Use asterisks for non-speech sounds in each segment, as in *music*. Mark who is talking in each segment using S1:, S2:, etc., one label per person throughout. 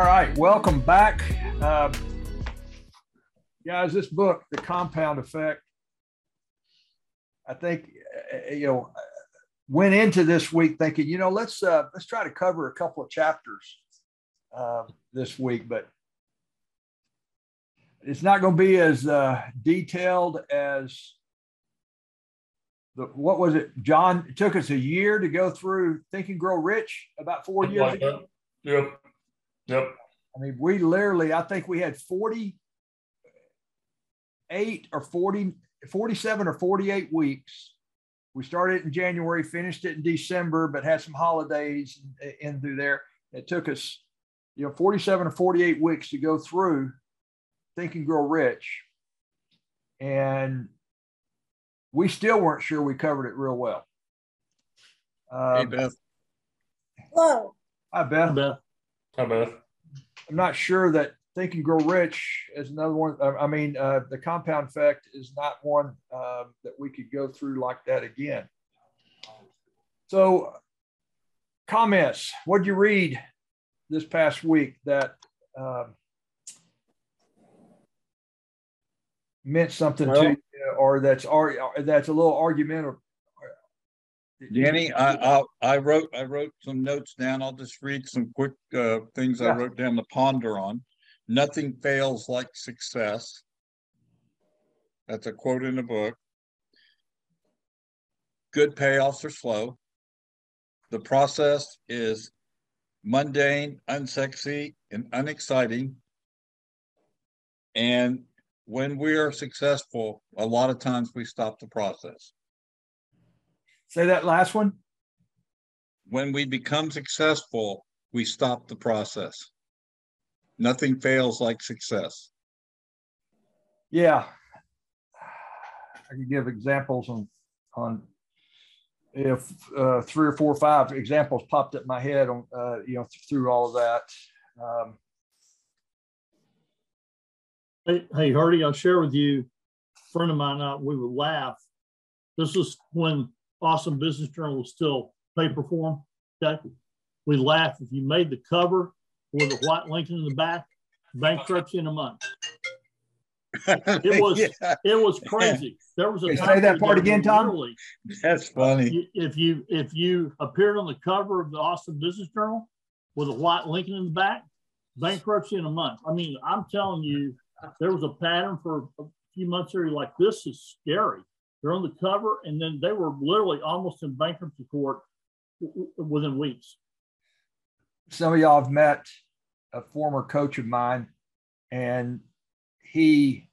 S1: All right, welcome back. Uh, guys, this book, The Compound Effect, I think, uh, you know, went into this week thinking, you know, let's uh, let's try to cover a couple of chapters uh, this week, but it's not going to be as uh, detailed as the, what was it, John? It took us a year to go through Think and Grow Rich about four years ago.
S2: That. Yep. Yep.
S1: I mean, we literally, I think we had 48 or 40, 47 or 48 weeks. We started in January, finished it in December, but had some holidays in through there. It took us, you know, 47 or 48 weeks to go through Think and Grow Rich. And we still weren't sure we covered it real well.
S3: Um, hey, Beth.
S4: Hello.
S1: Hi, Beth.
S2: Hi, Beth. Hi, Beth.
S1: I'm not sure that Think and Grow Rich is another one. I mean, uh, the compound effect is not one uh, that we could go through like that again. So, comments. What did you read this past week that um, meant something well, to you, or that's or that's a little argumentative?
S3: Danny, I, I, I wrote I wrote some notes down. I'll just read some quick uh, things yeah. I wrote down to ponder on. Nothing fails like success. That's a quote in the book. Good payoffs are slow. The process is mundane, unsexy, and unexciting. And when we are successful, a lot of times we stop the process.
S1: Say that last one.
S3: When we become successful, we stop the process. Nothing fails like success.
S1: Yeah. I could give examples on on if uh, three or four or five examples popped up my head on uh, you know through all of that. Um,
S5: hey, hey, Hardy, I'll share with you. A friend of mine, uh, we would laugh. This is when Austin Business Journal was still paper form. Okay. We laugh if you made the cover with a white Lincoln in the back, bankruptcy in a month. *laughs* It was yeah. it was crazy. There was a
S1: say that part again, Tom.
S3: That's funny.
S5: If you if you appeared on the cover of the Austin Business Journal with a white Lincoln in the back, bankruptcy in a month. I mean, I'm telling you, there was a pattern for a few months here. Like this is scary. They're on the cover, and then they were literally almost in bankruptcy court within weeks.
S1: Some of y'all have met a former coach of mine, and he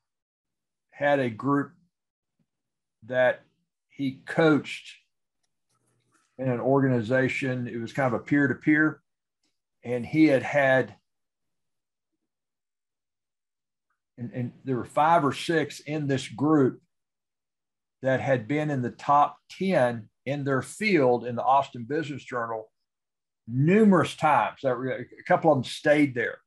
S1: had a group that he coached in an organization. It was kind of a peer to peer, and he had had, and, and there were five or six in this group that had been in the top 10 in their field in the Austin Business Journal numerous times. A couple of them stayed there.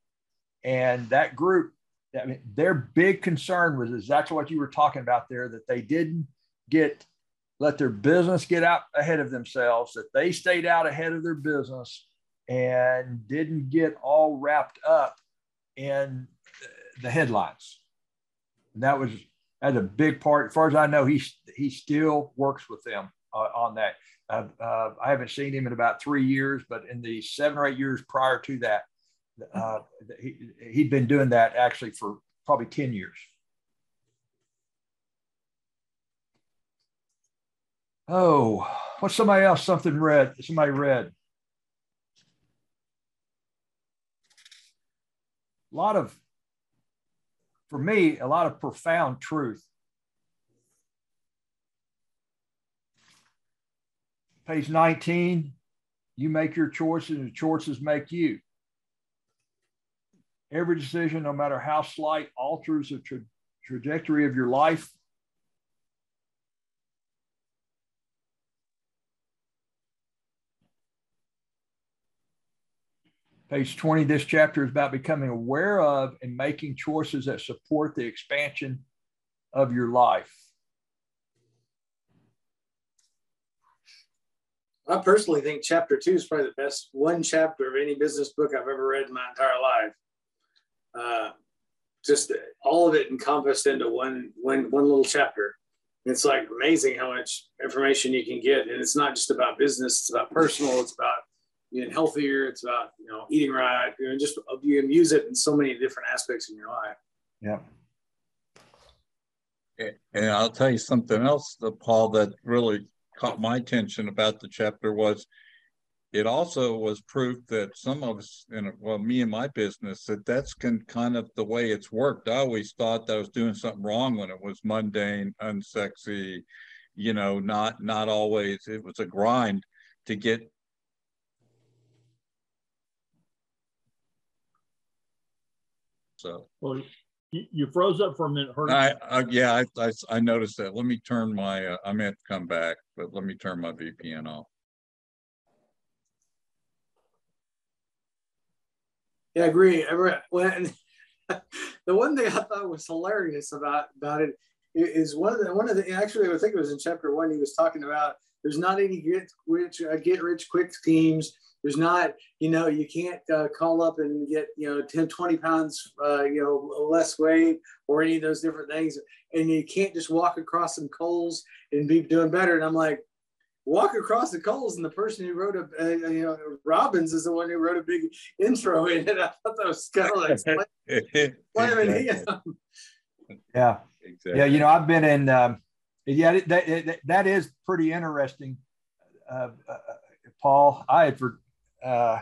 S1: And that group, I mean, their big concern was exactly what you were talking about there that they didn't get, let their business get out ahead of themselves, that they stayed out ahead of their business and didn't get all wrapped up in the headlines. And that was that's a big part. As far as I know, he he still works with them uh, on that. Uh, uh, I haven't seen him in about three years, but in the seven or eight years prior to that, uh, he, he'd been doing that actually for probably 10 years. Oh, what's somebody else something read? Somebody read. A lot of for me, a lot of profound truth. Page 19, you make your choices and choices make you. Every decision, no matter how slight, alters the tra- trajectory of your life. Page 20, this chapter is about becoming aware of and making choices that support the expansion of your life.
S6: I personally think chapter two is probably the best one chapter of any business book I've ever read in my entire life. Uh, just all of it encompassed into one one one little chapter. It's like amazing how much information you can get, and it's not just about business; it's about personal. It's about being healthier. It's about you know eating right. You know, just you can use it in so many different aspects in your life.
S1: Yeah.
S3: And I'll tell you something else, Paul, that really caught my attention about the chapter was it also was proof that some of us, in well, me and my business, that that's can, kind of the way it's worked. I always thought that I was doing something wrong when it was mundane, unsexy, you know, not not always. It was a grind to get. So.
S5: Well, you, you froze up for a minute. Heard
S3: I, I yeah, I, I, I noticed that. Let me turn my. Uh, I meant to come back, but let me turn my VPN off.
S6: Yeah, I agree. When *laughs* the one thing I thought was hilarious about about it is one of the one of the actually I think it was in chapter one he was talking about there's not any get rich uh, get rich quick schemes. There's not you know you can't uh, call up and get you know 10 20 pounds uh, you know less weight or any of those different things and you can't just walk across some coals and be doing better. And I'm like walk across the coals and the person who wrote a, uh, you know robbins is the one who wrote a big intro in it *laughs* i thought that was kind of like *laughs*
S1: exactly. yeah exactly. yeah you know i've been in um, yeah that, that, that is pretty interesting uh, uh, paul i had for uh,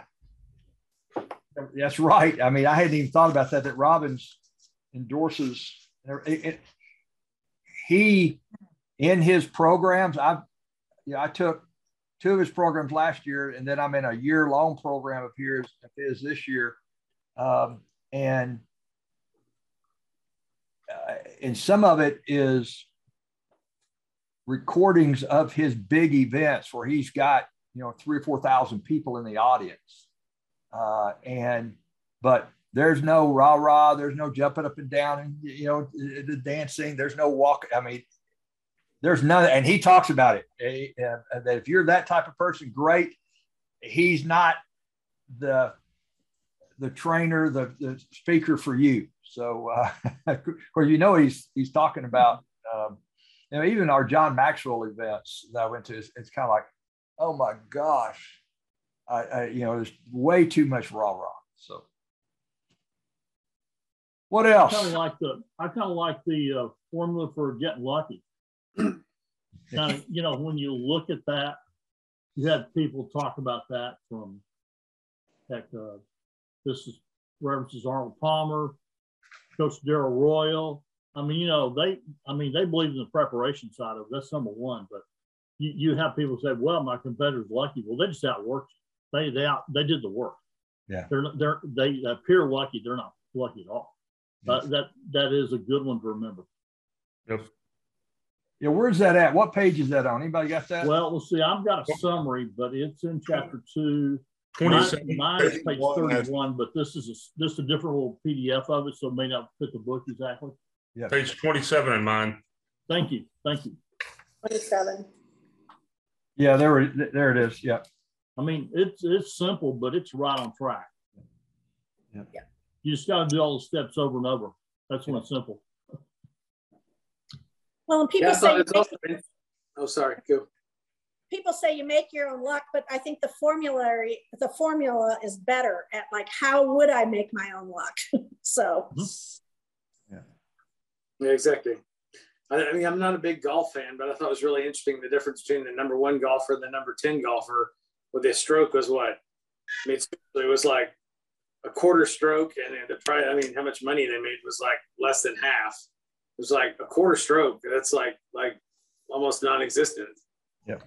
S1: that's right i mean i hadn't even thought about that that robbins endorses it, it, he in his programs i've yeah, I took two of his programs last year, and then I'm in a year long program of his, of his this year. Um, and uh, and some of it is recordings of his big events where he's got you know three or four thousand people in the audience, uh, and but there's no rah rah, there's no jumping up and down and you know the dancing, there's no walk. I mean, there's none, and he talks about it uh, that if you're that type of person, great. He's not the the trainer, the, the speaker for you. So, uh, *laughs* course, you know he's he's talking about um, you know even our John Maxwell events that I went to. It's, it's kind of like, oh my gosh, I, I, you know there's way too much rah rah. So, what else?
S5: I kind of like the I kind of like the uh, formula for getting lucky *clears throat* kind of, you know, when you look at that, you had people talk about that from, heck, uh, this is references Arnold Palmer, Coach Darrell Royal. I mean, you know, they, I mean, they believe in the preparation side of it. That's number one. But you, you have people say, well, my competitor's lucky. Well, they just outworked you. They, they out, they did the work.
S1: Yeah.
S5: They're, they're, they appear lucky. They're not lucky at all. Yes. Uh, that, that is a good one to remember.
S2: Yep.
S1: Yeah, where's that at? What page is that on? Anybody got that?
S5: Well, let's see. I've got a summary, but it's in chapter two. Mine, mine is page 31, but this is a, this is a different little PDF of it, so it may not fit the book exactly.
S2: Yeah. Page 27 in mine.
S5: Thank you. Thank you.
S4: 27.
S1: Yeah, there, there it is. Yeah.
S5: I mean, it's it's simple, but it's right on track.
S1: Yeah.
S4: yeah.
S5: You just got to do all the steps over and over. That's when it's simple.
S4: Well, and people
S6: Yeah,
S4: say
S6: it's also oh, sorry, go.
S4: people say you make your own luck, but I think the formulary the formula is better at like how would I make my own luck? *laughs* so mm-hmm.
S6: Yeah, exactly. I, mean, I'm not a big golf fan, but I thought it was really interesting the difference between the number one golfer and the number 10 golfer with their stroke was what? I mean, it was like a quarter stroke, and the price, I mean, how much money they made was like less than half. It was like a quarter stroke. That's like like almost non-existent.
S1: Yeah.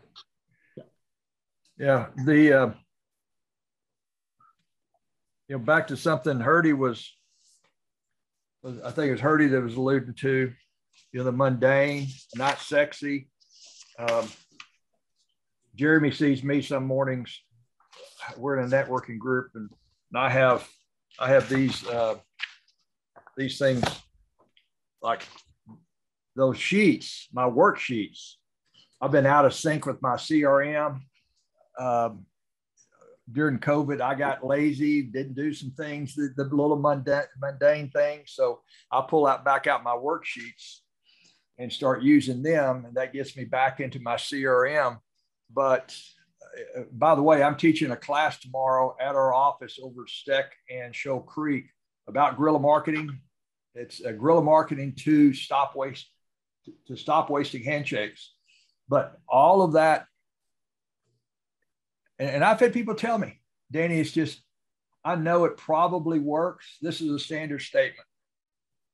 S1: Yeah. The uh, you know back to something Hurdy was, was I think it was Hurdy that was alluding to, you know, the mundane, not sexy. Um, Jeremy sees me some mornings. We're in a networking group, and I have I have these uh, these things like those sheets, my worksheets. I've been out of sync with my CRM. um, during COVID, I got lazy, didn't do some things, the, the little mundane, mundane things. So I'll pull out back out my worksheets and start using them. And that gets me back into my CRM. But uh, by the way, I'm teaching a class tomorrow at our office over Steck and Shoal Creek about guerrilla marketing. It's a guerrilla marketing to stop waste to stop wasting handshakes. But all of that, and, and I've had people tell me, Danny, it's just I know it probably works. This is a standard statement.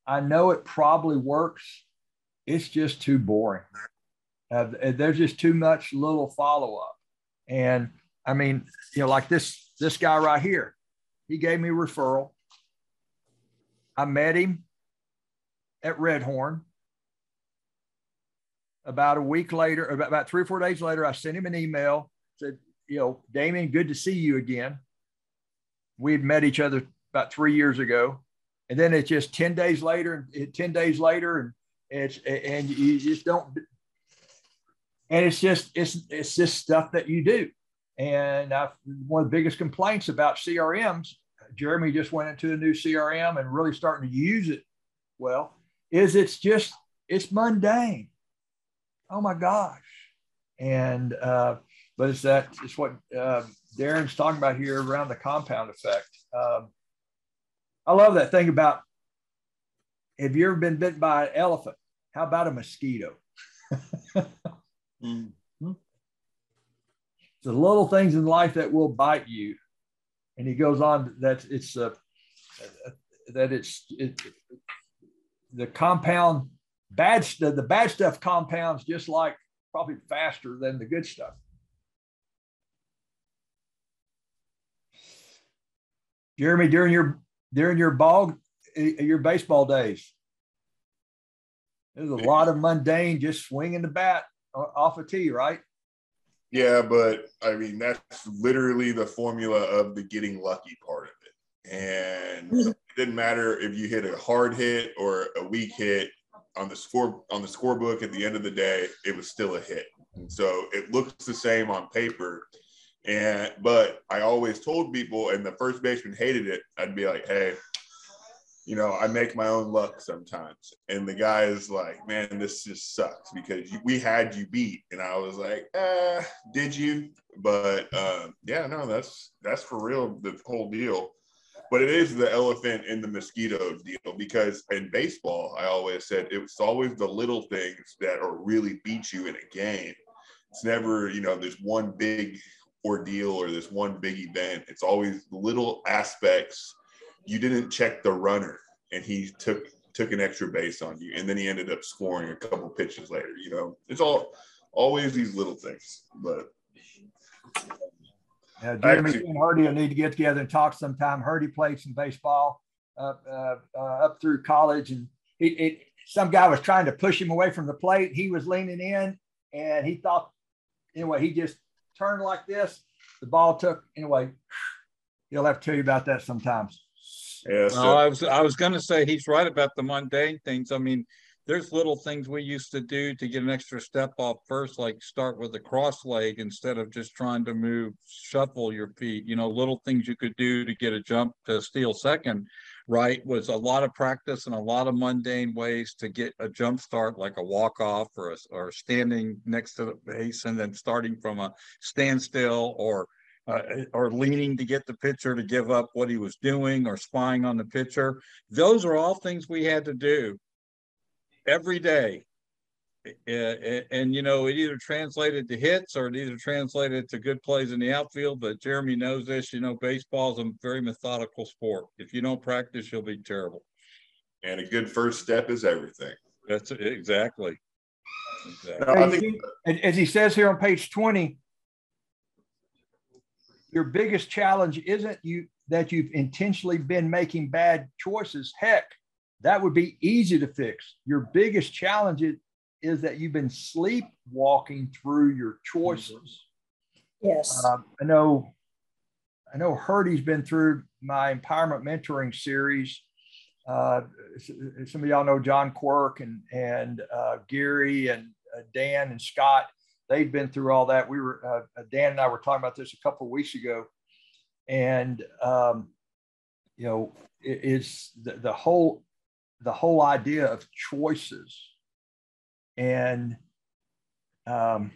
S1: I know it probably works. It's just too boring. Uh, there's just too much little follow up. And I mean, you know, like this this guy right here, he gave me a referral. I met him at Redhorn. About a week later, about, about three or four days later, I sent him an email, said, you know, Damien, good to see you again. We had met each other about three years ago. And then it's just 10 days later, 10 days later, and it's and you just don't and it's just it's it's just stuff that you do. And I've, one of the biggest complaints about CRMs, Jeremy just went into a new CRM and really starting to use it well, is it's just it's mundane. Oh my gosh. And uh, but it's that it's what uh, Darren's talking about here around the compound effect. Um, I love that thing about have you ever been bitten by an elephant? How about a mosquito? mm-hmm. *laughs* The little things in life that will bite you. And he goes on that it's uh, that it's it, the compound bad the, the bad stuff compounds just like probably faster than the good stuff. Jeremy, during your during your ball your baseball days, there's a lot of mundane just swinging the bat off a tee, right?
S7: Yeah, but I mean that's literally the formula of the getting lucky part of it. And mm-hmm. it didn't matter if you hit a hard hit or a weak hit on the score on the scorebook at the end of the day, it was still a hit. And so it looks the same on paper. And but I always told people, and the first baseman hated it. I'd be like, "Hey, you know, I make my own luck sometimes. And the guy is like, man, this just sucks because we had you beat. And I was like, eh, did you? But uh, yeah, no, that's that's for real, the whole deal. But it is the elephant in the mosquito deal because in baseball, I always said it's always the little things that are really beat you in a game. It's never, you know, there's one big ordeal or this one big event. It's always little aspects – you didn't check the runner and he took took an extra base on you and then he ended up scoring a couple pitches later you know it's all always these little things but
S1: yeah, Jeremy actually, and Hardy will need to get together and talk sometime. Hardy played some baseball up uh, uh, up through college, and it, it, some guy was trying to push him away from the plate. He was leaning in, and he thought, anyway, he just turned like this. The ball took anyway. He'll have to tell you about that sometimes.
S3: Yeah, so. I was I was going to say he's right about the mundane things. I mean, there's little things we used to do to get an extra step off first, like start with a cross leg instead of just trying to move, shuffle your feet. You know, little things you could do to get a jump to steal second, right? Was a lot of practice and a lot of mundane ways to get a jump start, like a walk off or a, or standing next to the base and then starting from a standstill or uh, or leaning to get the pitcher to give up what he was doing or spying on the pitcher. Those are all things we had to do every day. And, and, you know, it either translated to hits or it either translated to good plays in the outfield. But Jeremy knows this. You know, baseball is a very methodical sport. If you don't practice, you'll be terrible.
S7: And a good first step is everything.
S3: That's exactly.
S1: exactly. As he says here on page 20, your biggest challenge isn't you that you've intentionally been making bad choices. Heck, that would be easy to fix. Your biggest challenge is, is that you've been sleepwalking through your choices.
S4: Yes.
S1: Um, I know. I know Hurdy's been through my empowerment mentoring series. Uh, some of y'all know John Quirk and and uh, Gary and uh, Dan and Scott. They've been through all that. We were uh, Dan and I were talking about this a couple of weeks ago, and um, you know, it, it's the, the whole the whole idea of choices. And um,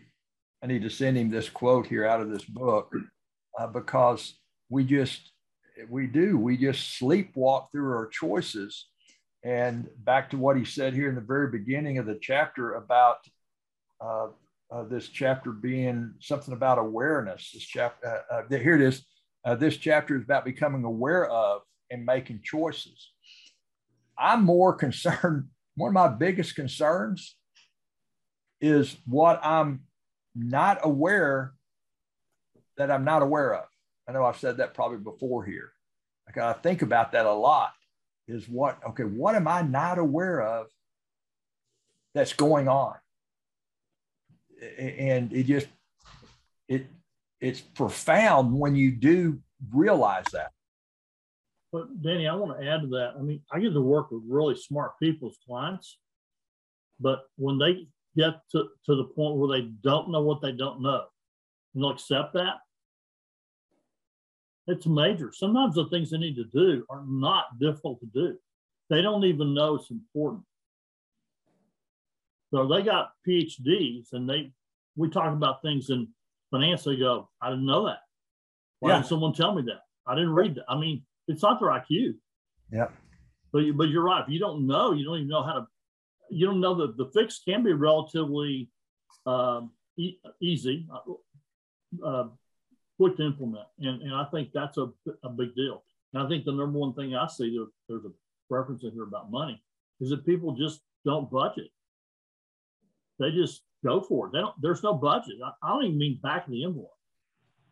S1: I need to send him this quote here out of this book uh, because we just we do we just sleepwalk through our choices. And back to what he said here in the very beginning of the chapter about uh, uh, this chapter being something about awareness. This chapter uh, uh, here it is. Uh, this chapter is about becoming aware of and making choices. I'm more *laughs* concerned, one of my biggest concerns is what I'm not aware that I'm not aware of. I know I've said that probably before here. I gotta think about that a lot. Is what okay, what am I not aware of that's going on? And it just it it's profound when you do realize that.
S5: But Danny, I want to add to that. I mean, I get to work with really smart people's clients, but when they get to, to the point where they don't know what they don't know, and they'll accept that, it's major. Sometimes the things they need to do are not difficult to do. They don't even know it's important. So they got PhDs and they we talk about things in finance, they go, I didn't know that. Why yeah. didn't someone tell me that? I didn't read that. I mean, it's not their IQ.
S1: Yeah.
S5: But but you're right. If you don't know, you don't even know how to. You don't know that the fix can be relatively um, e- easy, uh, uh, quick to implement, and and I think that's a, a big deal. And I think the number one thing I see there, there's a reference in here about money is that people just don't budget. They just go for it. They don't, there's no budget. I, I don't even mean back of the envelope.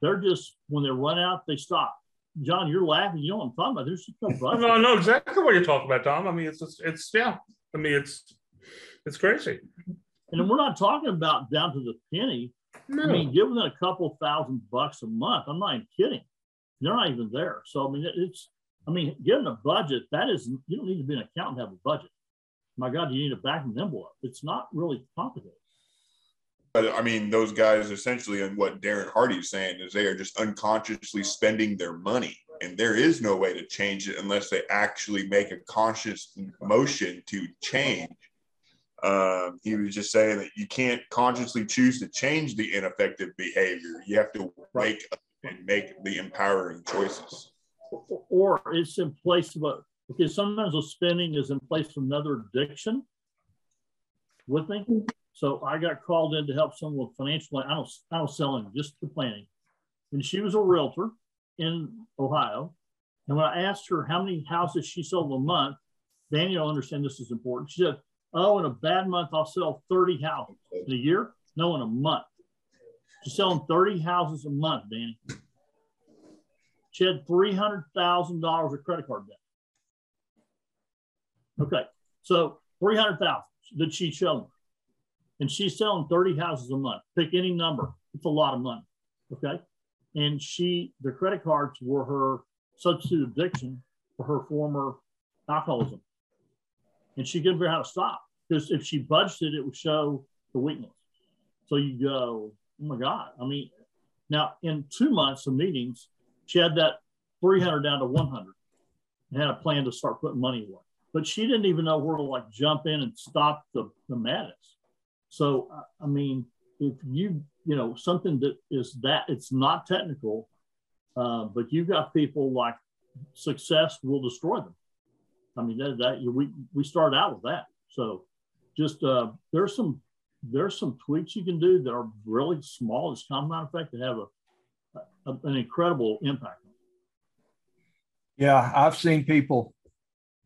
S5: They're just when they run out, they stop. John, you're laughing. You know what I'm talking about. There's just no *laughs* budget.
S2: No, I know exactly what you're talking about, Tom. I mean, it's just, it's yeah. I mean, it's it's crazy.
S5: And we're not talking about down to the penny. No. I mean, giving them a couple thousand bucks a month. I'm not even kidding. They're not even there. So I mean, it's. I mean, getting a budget that is. You don't need to be an accountant to have a budget. My God, you need a back envelope. Up. It's not really complicated.
S7: But I mean, those guys essentially, and what Darren Hardy is saying is they are just unconsciously spending their money. And there is no way to change it unless they actually make a conscious motion to change. Um, he was just saying that you can't consciously choose to change the ineffective behavior. You have to wake up and make the empowering choices.
S5: Or it's in place of a, because sometimes the spending is in place of another addiction. With me? So I got called in to help someone with financial. I don't, I don't sell anything, just the planning. And she was a realtor in Ohio. And when I asked her how many houses she sold a month, Daniel, understand this is important. She said, "Oh, in a bad month, I'll sell 30 houses in a year. No, in a month. She's selling 30 houses a month, Danny. She had $300,000 of credit card debt. Okay, so 300,000 that she showed me and she's selling 30 houses a month. Pick any number. It's a lot of money. Okay. And she, the credit cards were her substitute addiction for her former alcoholism. And she couldn't figure out how to stop because if she budgeted, it would show the weakness. So you go, oh my God. I mean, now in two months of meetings, she had that 300 down to 100 and had a plan to start putting money away. But she didn't even know where to like jump in and stop the, the madness. So, I mean, if you, you know, something that is that it's not technical, uh, but you've got people like success will destroy them. I mean, that, that we, we start out with that. So just, uh, there's some, there's some tweaks you can do that are really small as compound effect that have a, a, an incredible impact.
S1: Yeah, I've seen people,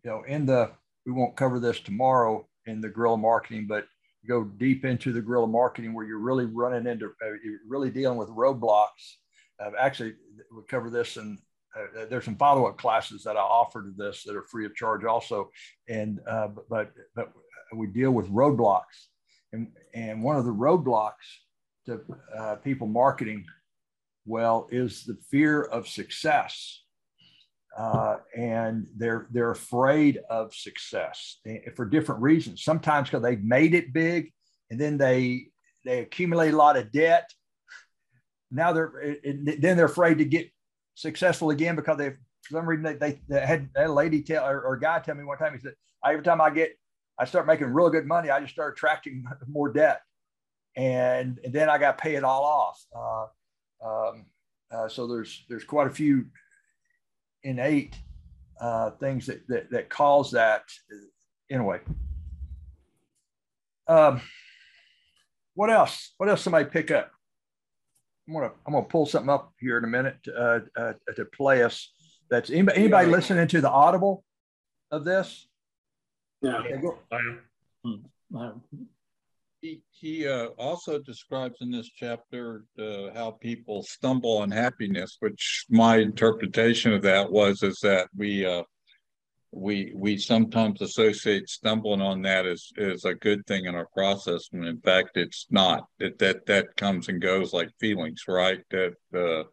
S1: you know, in the, we won't cover this tomorrow in the guerrilla marketing, but go deep into the guerrilla marketing where you're really running into, uh, you're really dealing with roadblocks. Uh, actually, we'll cover this and uh, there's some follow-up classes that I offer to this that are free of charge also. And, uh, but, but we deal with roadblocks and, and one of the roadblocks to uh, people marketing well is the fear of success. Uh, and they're they're afraid of success eh, for different reasons. Sometimes because they've made it big, and then they they accumulate a lot of debt. Now they're it, it, then they're afraid to get successful again because they for some reason they, they, they had, had, a lady tell or, or, a guy tell me one time he said every time I get I start making real good money I just start attracting *laughs* more debt and, and then I got to pay it all off. Uh, um, uh, so there's there's quite a few innate uh, things that, that that cause that. Anyway, um, what else? What else? Somebody pick up. I'm gonna I'm gonna pull something up here in a minute uh, uh, to play us. That's anybody, anybody yeah. listening to the audible of this?
S6: Yeah.
S2: Okay, I am.
S3: Hmm he, he uh, also describes in this chapter uh, how people stumble on happiness, which my interpretation of that was is that we uh, we we sometimes associate stumbling on that as as a good thing in our process, when in fact it's not. That that that comes and goes like feelings, right? That uh,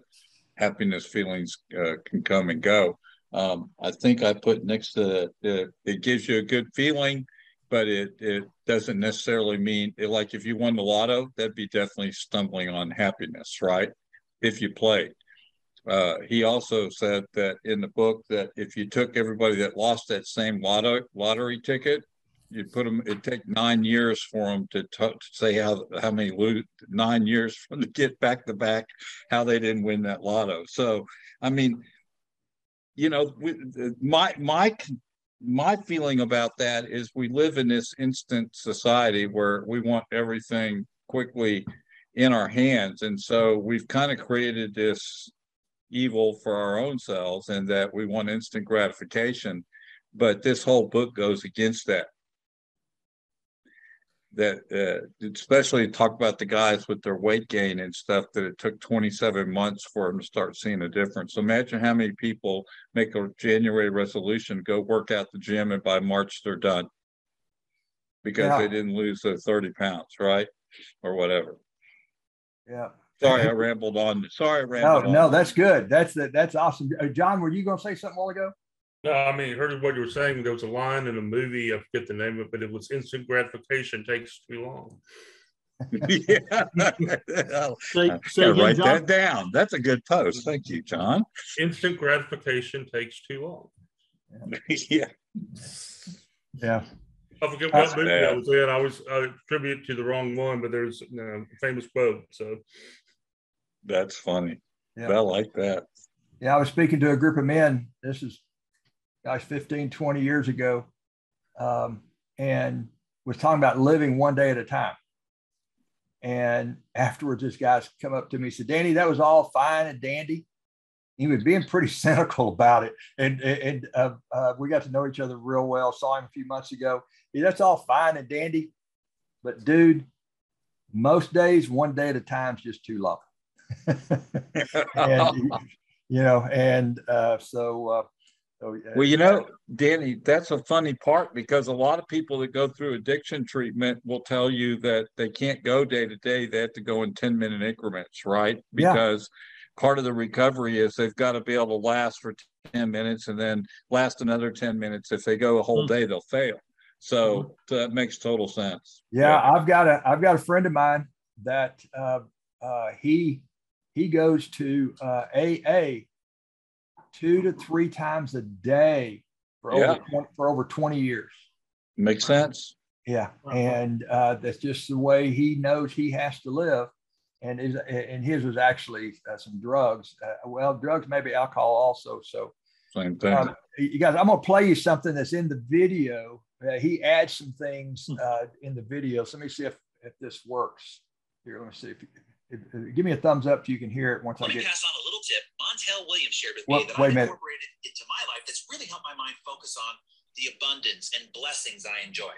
S3: happiness feelings uh, can come and go. Um, I think I put next to it, it gives you a good feeling but it it doesn't necessarily mean like if you won the lotto, that'd be definitely stumbling on happiness, right? If you played. Uh, he also said that in the book that if you took everybody that lost that same lotto lottery ticket, you'd put them. It'd take nine years for them to, t- say how how many lose nine years them to get back to back how they didn't win that lotto. So I mean, you know, my my my feeling about that is we live in this instant society where we want everything quickly in our hands. And so we've kind of created this evil for our own selves and that we want instant gratification. But this whole book goes against that that uh, especially talk about the guys with their weight gain and stuff that it took 27 months for them to start seeing a difference. So imagine how many people make a January resolution, go work out the gym, and by March they're done because yeah. they didn't lose the 30 pounds, right? Or whatever.
S1: Yeah.
S3: Sorry, I rambled on. Sorry, I rambled.
S1: No,
S3: on.
S1: no, that's good. That's that's awesome. Uh, John, were you going to say something a while ago?
S2: No, I mean, heard what you were saying. There was a line in a movie, I forget the name of it, but it was instant gratification takes too long.
S3: yeah. *laughs* say, say write John. that down. That's a good post. Thank you, John.
S2: Instant gratification takes too long. *laughs*
S3: yeah.
S1: Yeah.
S2: I forget what movie I was in. I was I attribute to the wrong one, but there's you know, a famous quote. So
S3: that's funny. Yeah. I like that.
S1: Yeah, I was speaking to a group of men. This is gosh, 15, 20 years ago, um, and was talking about living one day at a time. And afterwards, this guy's come up to me and said, Danny, that was all fine and dandy. He was being pretty *laughs* cynical about it. And, and uh, uh, we got to know each other real well. Saw him a few months ago. Yeah, that's all fine and dandy. But dude, most days, one day at a time is just too long. *laughs* and, *laughs* you know, and uh, so uh,
S3: Oh, yeah. Well, you know, Danny, that's a funny part because a lot of people that go through addiction treatment will tell you that they can't go day to day. They have to go in 10 minute increments, right? Because yeah. part of the recovery is they've got to be able to last for 10 minutes and then last another 10 minutes. If they go a whole mm. day, they'll fail. So mm. that makes total sense.
S1: Yeah, yeah, I've got a I've got a friend of mine that uh, uh, he he goes to uh, AA two to three times a day for yeah. over for over 20 years.
S3: Makes sense.
S1: Yeah, and uh, that's just the way he knows he has to live. And his and his was actually uh, some drugs. Uh, well, drugs, maybe alcohol also. So
S3: same thing. Um,
S1: you guys, I'm gonna play you something that's in the video. Uh, he adds some things hmm. uh, in the video. So let me see if if this works. Here, let me see if you, give me a thumbs up if you can hear it once
S8: Let
S1: I get.
S8: pass on a little tip. Montel Williams shared with me that I've incorporated into my life that's really helped my mind focus on the abundance and blessings I enjoy.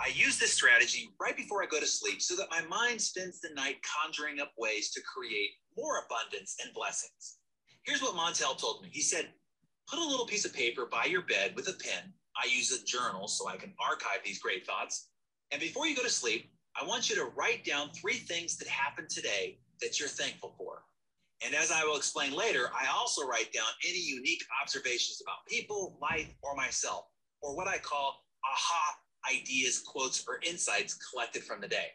S8: I use this strategy right before I go to sleep so that my mind spends the night conjuring up ways to create more abundance and blessings. Here's what Montel told me. He said, put a little piece of paper by your bed with a pen. I use a journal so I can archive these great thoughts. And before you go to sleep, I want you to write down three things that happened today that you're thankful for. And as I will explain later, I also write down any unique observations about people, life, or myself, or what I call aha ideas, quotes, or insights collected from the day.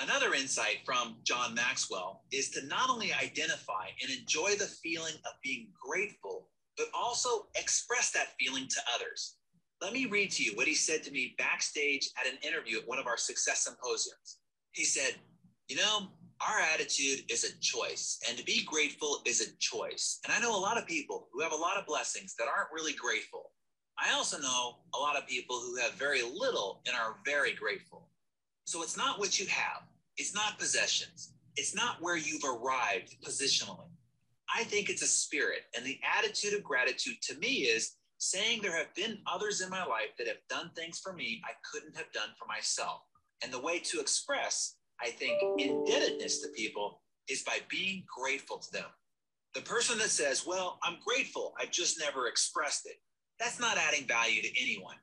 S8: Another insight from John Maxwell is to not only identify and enjoy the feeling of being grateful, but also express that feeling to others. Let me read to you what he said to me backstage at an interview at one of our success symposiums. He said, You know, our attitude is a choice, and to be grateful is a choice. And I know a lot of people who have a lot of blessings that aren't really grateful. I also know a lot of people who have very little and are very grateful. So it's not what you have, it's not possessions, it's not where you've arrived positionally. I think it's a spirit. And the attitude of gratitude to me is saying there have been others in my life that have done things for me I couldn't have done for myself. And the way to express I think indebtedness to people is by being grateful to them. The person that says, Well, I'm grateful, I just never expressed it, that's not adding value to anyone.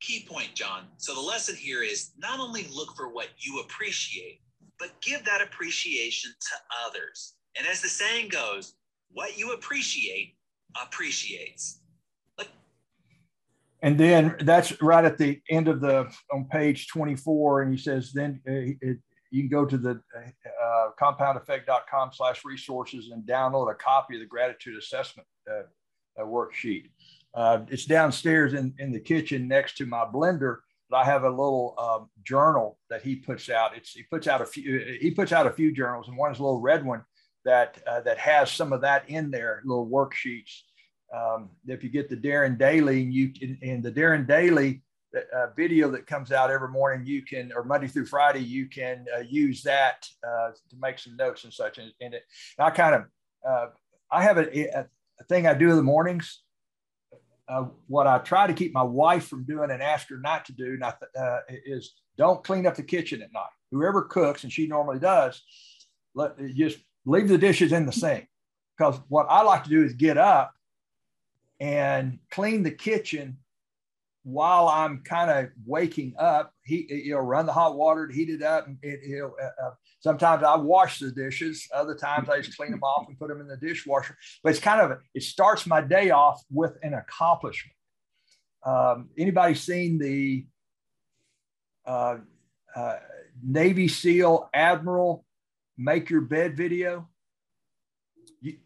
S8: Key point, John. So the lesson here is not only look for what you appreciate, but give that appreciation to others. And as the saying goes, what you appreciate appreciates.
S1: And then that's right at the end of the on page 24, and he says, then uh, it, you can go to the uh, compoundeffect.com slash resources and download a copy of the gratitude assessment uh, uh, worksheet. Uh, it's downstairs in, in the kitchen next to my blender. But I have a little um, journal that he puts out. It's he puts out a few. He puts out a few journals, and one is a little red one that uh, that has some of that in there, little worksheets. Um, if you get the Darren Daily, and you in the Darren Daily, uh, video that comes out every morning, you can, or Monday through Friday, you can uh, use that uh, to make some notes and such. And, and, it, and I kind of, uh, I have a, a, thing I do in the mornings. Uh, what I try to keep my wife from doing and ask her not to do not, uh, is don't clean up the kitchen at night. Whoever cooks, and she normally does, let just leave the dishes in the sink. Because what I like to do is get up and clean the kitchen while I'm kind of waking up, he he'll run the hot water to heat it up, and it. Uh, uh, sometimes I wash the dishes. Other times I just clean them off and put them in the dishwasher. But it's kind of it starts my day off with an accomplishment. Um, anybody seen the uh, uh, Navy SEAL Admiral make your bed video?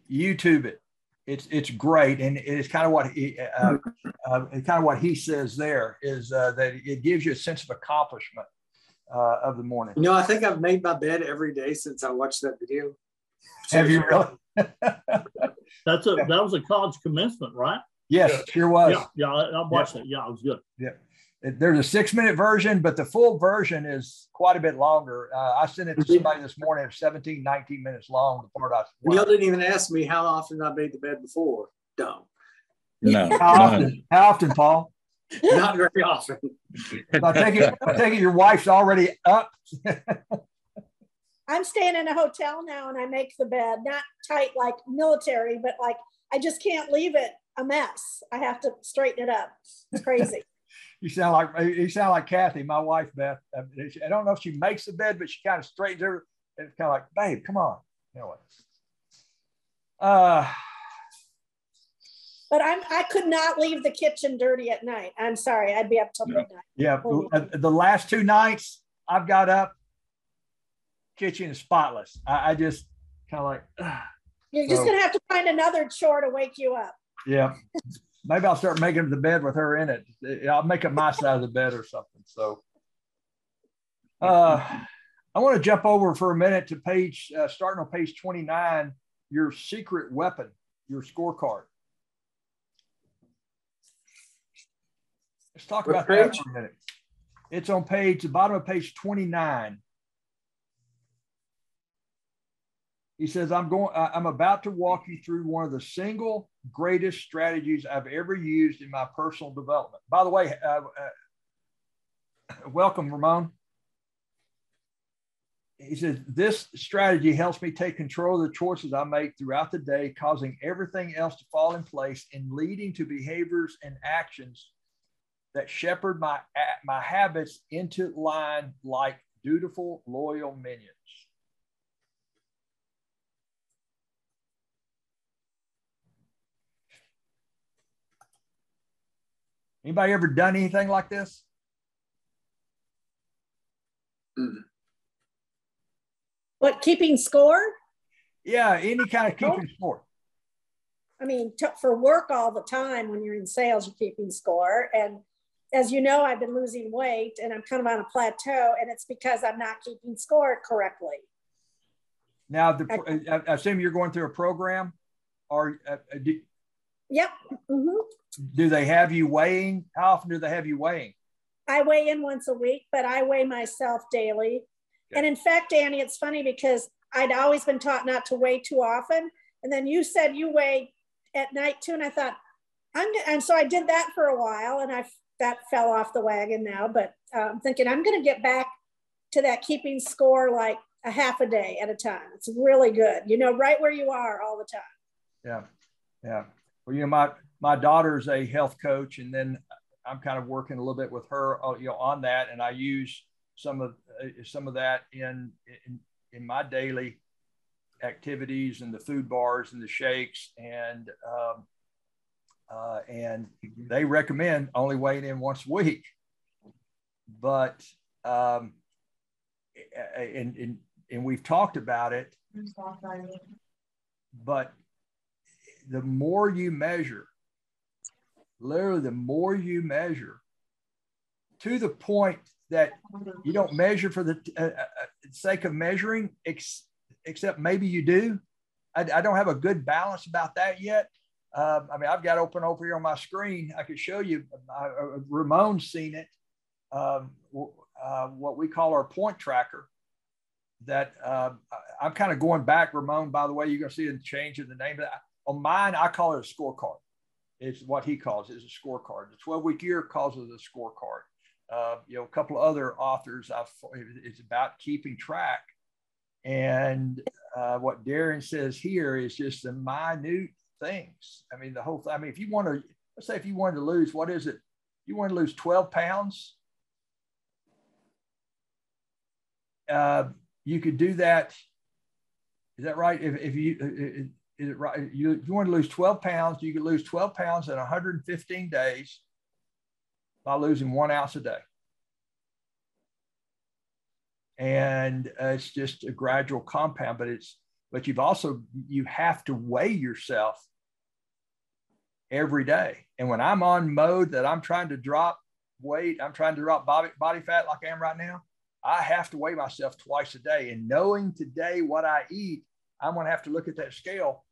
S1: YouTube it it's it's great, and it's kind of what he uh, uh, kind of what he says there is uh, that it gives you a sense of accomplishment uh, of the morning.
S6: You know, I think I've made my bed every day since I watched that video.
S1: Have you really? *laughs*
S5: That's a that was a college commencement, right?
S1: Yes, yeah. sure was.
S5: Yeah, yeah, I, I watched yeah. it. Yeah, it was good.
S1: Yeah there's a six minute version, but the full version is quite a bit longer. Uh, I sent it to somebody this morning. It's 17, 19 minutes long. The part I
S6: Neil didn't even ask me how often I made the bed before. Dumb.
S3: No.
S1: How often? How often, Paul? *laughs*
S6: Not very often.
S1: I take it. I take it. Your wife's already up.
S4: I'm staying in a hotel now, and I make the bed not tight like military, but like I just can't leave it a mess. I have to straighten it up. It's crazy
S1: you sound like you sound like Kathy, my wife Beth. I don't know if she makes the bed, but she kind of straightens her. It's kind of like, babe, come on. Anyway. Uh,
S4: but I'm I could not leave the kitchen dirty at night. I'm sorry, I'd be up till midnight.
S1: Yeah, uh, the last two nights I've got up, kitchen is spotless. I, I just kind of like. Ugh.
S4: You're just so, gonna have to find another chore to wake you up.
S1: Yeah. Maybe I'll start making the bed with her in it. I'll make it my side of the bed or something. So, uh, I want to jump over for a minute to page, uh, starting on page 29, your secret weapon, your scorecard. Let's talk what about page? that for a minute. It's on page, the bottom of page 29. He says, I'm going, I'm about to walk you through one of the single greatest strategies I've ever used in my personal development. By the way, uh, uh, welcome, Ramon. He says, This strategy helps me take control of the choices I make throughout the day, causing everything else to fall in place and leading to behaviors and actions that shepherd my, my habits into line like dutiful, loyal minions. Anybody ever done anything like this?
S6: Mm.
S4: What keeping score?
S1: Yeah, any kind of keeping score.
S4: I mean, t- for work all the time when you're in sales, you're keeping score. And as you know, I've been losing weight and I'm kind of on a plateau, and it's because I'm not keeping score correctly.
S1: Now, the, I, I assume you're going through a program, or uh, uh, do,
S4: yep. Mm-hmm.
S1: Do they have you weighing? How often do they have you weighing?
S4: I weigh in once a week, but I weigh myself daily. Okay. And in fact, Danny, it's funny because I'd always been taught not to weigh too often, and then you said you weigh at night too, and I thought, I'm, and so I did that for a while, and I that fell off the wagon now. But uh, I'm thinking I'm going to get back to that keeping score like a half a day at a time. It's really good. You know, right where you are all the time.
S1: Yeah, yeah. Well, you know, my my daughter's a health coach, and then I'm kind of working a little bit with her, uh, you know, on that, and I use some of uh, some of that in, in in my daily activities and the food bars and the shakes and um, uh, and they recommend only weighing in once a week. But um, and, and and we've talked about it but the more you measure literally the more you measure to the point that you don't measure for the uh, uh, uh sake of measuring ex- except maybe you do. I, I, don't have a good balance about that yet. Uh, I mean, I've got open over here on my screen. I could show you. Uh, uh Ramon's seen it. Um, uh, what we call our point tracker. That uh, I'm kind of going back, Ramon. By the way, you're going to see a change in the name of that. On mine, I call it a scorecard. It's what he calls it is a scorecard. The 12 week year calls it a scorecard. Uh, you know, a couple of other authors, I've, it's about keeping track and uh, what Darren says here is just the minute things. I mean, the whole thing. I mean, if you want to, let's say if you wanted to lose, what is it? You want to lose 12 pounds. Uh, you could do that. Is that right? If, if you, is it right? You, you want to lose 12 pounds, you could lose 12 pounds in 115 days by losing one ounce a day and uh, it's just a gradual compound but it's but you've also you have to weigh yourself every day and when i'm on mode that i'm trying to drop weight i'm trying to drop body, body fat like i am right now i have to weigh myself twice a day and knowing today what i eat i'm going to have to look at that scale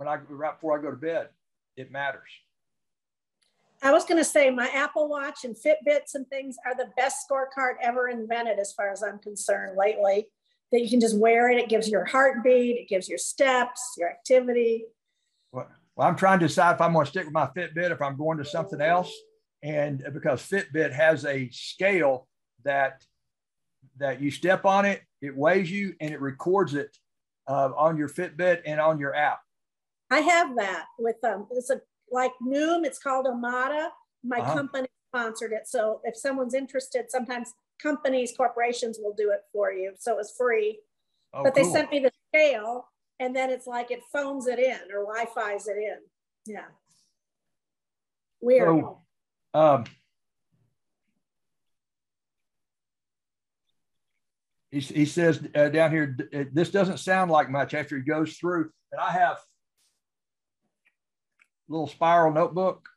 S1: when i right before i go to bed it matters
S4: I was going to say my Apple Watch and Fitbits and things are the best scorecard ever invented, as far as I'm concerned, lately. That you can just wear it. It gives your heartbeat, it gives your steps, your activity.
S1: Well, well I'm trying to decide if I'm going to stick with my Fitbit, if I'm going to something else. And because Fitbit has a scale that that you step on it, it weighs you and it records it uh, on your Fitbit and on your app.
S4: I have that with um, it's a like Noom, it's called Omada. My uh-huh. company sponsored it. So if someone's interested, sometimes companies, corporations will do it for you. So it's free. Oh, but cool. they sent me the scale and then it's like it phones it in or Wi-Fi's it in. Yeah. Weird. So, um,
S1: he, he says uh, down here, this doesn't sound like much after he goes through. And I have little spiral notebook.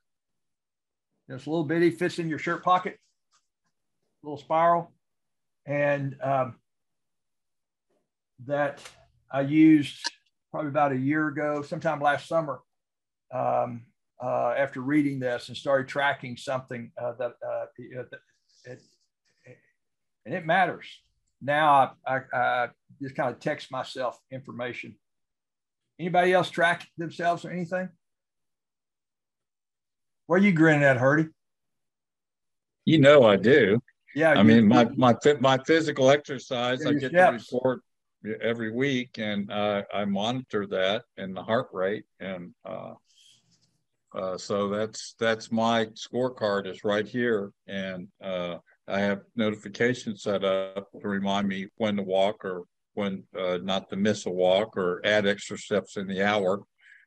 S1: It's a little bitty, fits in your shirt pocket, little spiral. And um, that I used probably about a year ago, sometime last summer, um, uh, after reading this and started tracking something uh, that, uh, it, it, and it matters. Now I, I, I just kind of text myself information. Anybody else track themselves or anything? Where you grinning at, Hardy?
S3: You know I do.
S1: Yeah.
S3: I mean, my my my physical exercise, I get steps. the report every week, and uh, I monitor that and the heart rate, and uh, uh, so that's that's my scorecard is right here, and uh, I have notifications set up to remind me when to walk or when uh, not to miss a walk or add extra steps in the hour.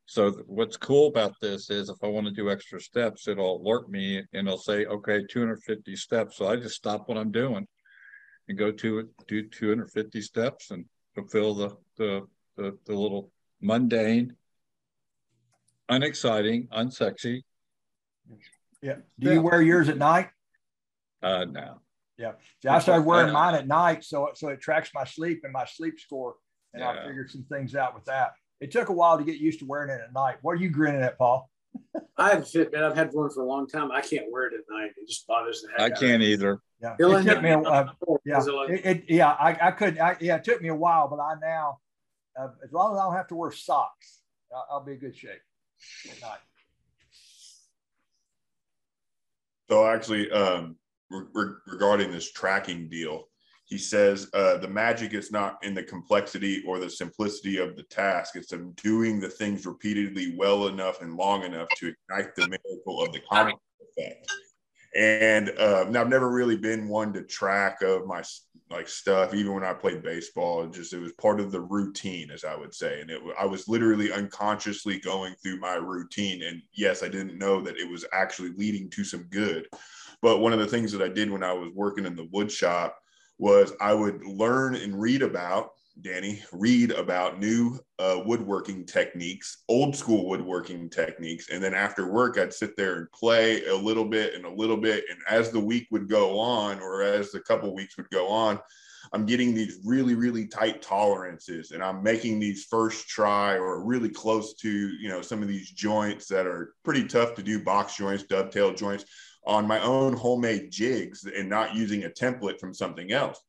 S3: So what's cool about this is if I want to do extra steps, it'll alert me and it'll say, okay, 250 steps. So I just stop what I'm doing and go to do 250 steps and fulfill the the the, the little mundane, unexciting, unsexy.
S1: Yeah. Do you wear yours at night?
S3: Uh, no.
S1: Yeah. See, I started wearing mine at night, so so it tracks my sleep and my sleep score, and yeah. I figured some things out with that. It took a while to get used to wearing it at night. What are you grinning at, Paul? *laughs*
S6: I have Fitbit. I've had one for a long time. I can't wear it at night. It just bothers the heck.
S3: I can't either.
S1: Yeah, it took me. A, *laughs* uh, yeah, it, it, yeah. I, I could. I, yeah, it took me a while, but I now, uh, as long as I don't have to wear socks, I'll, I'll be in good shape at night.
S7: So actually, um, re- regarding this tracking deal, he says uh, the magic is not in the complexity or the simplicity of the task. It's in doing the things repeatedly well enough and long enough to ignite the miracle of the compound effect. And uh, I've never really been one to track of my like stuff, even when I played baseball. It just it was part of the routine, as I would say, and it I was literally unconsciously going through my routine. And yes, I didn't know that it was actually leading to some good. But one of the things that I did when I was working in the wood shop was I would learn and read about Danny, read about new uh, woodworking techniques, old school woodworking techniques. And then after work, I'd sit there and play a little bit and a little bit. And as the week would go on, or as the couple weeks would go on, I'm getting these really, really tight tolerances and I'm making these first try or really close to, you know, some of these joints that are pretty tough to do box joints, dovetail joints on my own homemade jigs and not using a template from something else.